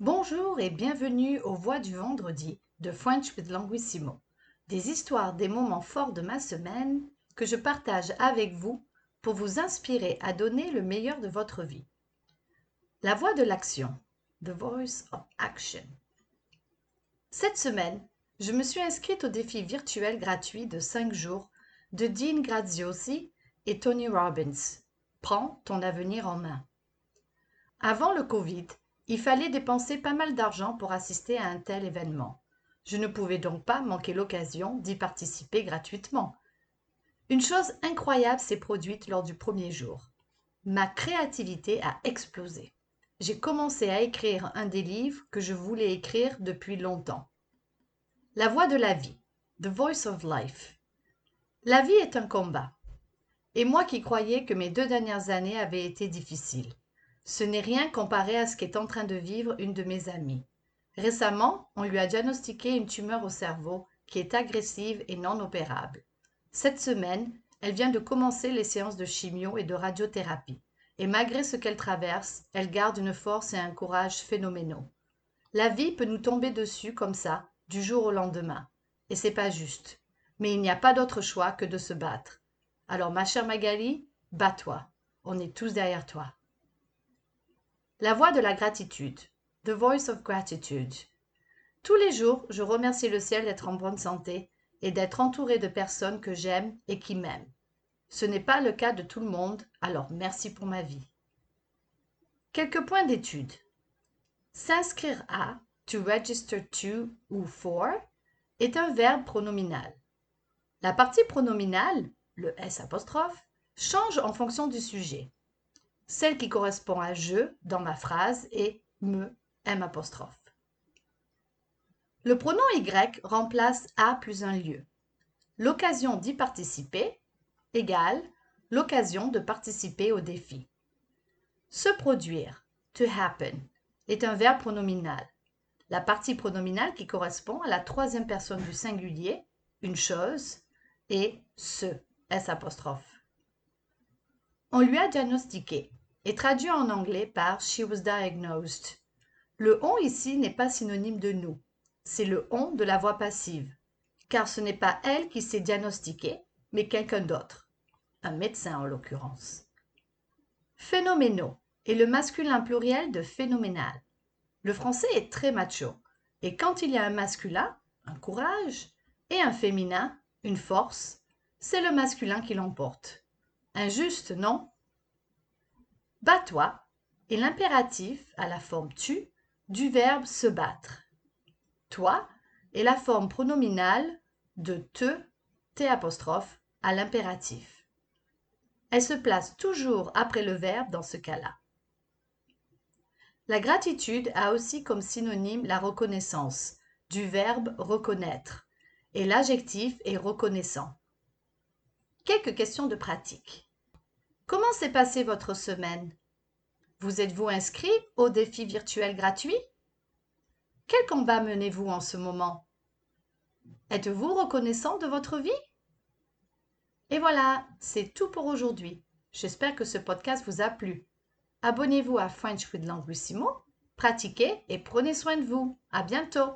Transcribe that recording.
Bonjour et bienvenue aux Voix du vendredi de French with Languissimo. Des histoires des moments forts de ma semaine que je partage avec vous pour vous inspirer à donner le meilleur de votre vie. La voix de l'action. The Voice of Action. Cette semaine, je me suis inscrite au défi virtuel gratuit de 5 jours de Dean Graziosi et Tony Robbins. Prends ton avenir en main. Avant le Covid, il fallait dépenser pas mal d'argent pour assister à un tel événement. Je ne pouvais donc pas manquer l'occasion d'y participer gratuitement. Une chose incroyable s'est produite lors du premier jour. Ma créativité a explosé. J'ai commencé à écrire un des livres que je voulais écrire depuis longtemps. La voix de la vie. The Voice of Life. La vie est un combat. Et moi qui croyais que mes deux dernières années avaient été difficiles. Ce n'est rien comparé à ce qu'est en train de vivre une de mes amies. Récemment, on lui a diagnostiqué une tumeur au cerveau qui est agressive et non opérable. Cette semaine, elle vient de commencer les séances de chimio et de radiothérapie. Et malgré ce qu'elle traverse, elle garde une force et un courage phénoménaux. La vie peut nous tomber dessus comme ça, du jour au lendemain. Et c'est pas juste. Mais il n'y a pas d'autre choix que de se battre. Alors, ma chère Magali, bats-toi. On est tous derrière toi. La voix de la gratitude. The Voice of Gratitude. Tous les jours, je remercie le ciel d'être en bonne santé et d'être entouré de personnes que j'aime et qui m'aiment. Ce n'est pas le cas de tout le monde, alors merci pour ma vie. Quelques points d'étude. S'inscrire à, to register to ou for, est un verbe pronominal. La partie pronominale, le S change en fonction du sujet. Celle qui correspond à je dans ma phrase est me M. Le pronom Y remplace A plus un lieu. L'occasion d'y participer égale l'occasion de participer au défi. Se produire, to happen, est un verbe pronominal. La partie pronominale qui correspond à la troisième personne du singulier, une chose, et ce, S. On lui a diagnostiqué est traduit en anglais par She was diagnosed. Le on ici n'est pas synonyme de nous, c'est le on de la voix passive, car ce n'est pas elle qui s'est diagnostiquée, mais quelqu'un d'autre, un médecin en l'occurrence. Phénoménaux est le masculin pluriel de phénoménal. Le français est très macho, et quand il y a un masculin, un courage, et un féminin, une force, c'est le masculin qui l'emporte. Injuste, non? Bats-toi est l'impératif à la forme tu du verbe se battre. Toi est la forme pronominale de te, t à l'impératif. Elle se place toujours après le verbe dans ce cas-là. La gratitude a aussi comme synonyme la reconnaissance, du verbe reconnaître, et l'adjectif est reconnaissant. Quelques questions de pratique. Comment s'est passée votre semaine? Vous êtes-vous inscrit au défi virtuel gratuit? Quel combat menez-vous en ce moment? Êtes-vous reconnaissant de votre vie? Et voilà, c'est tout pour aujourd'hui. J'espère que ce podcast vous a plu. Abonnez-vous à French with Languissimo, pratiquez et prenez soin de vous. À bientôt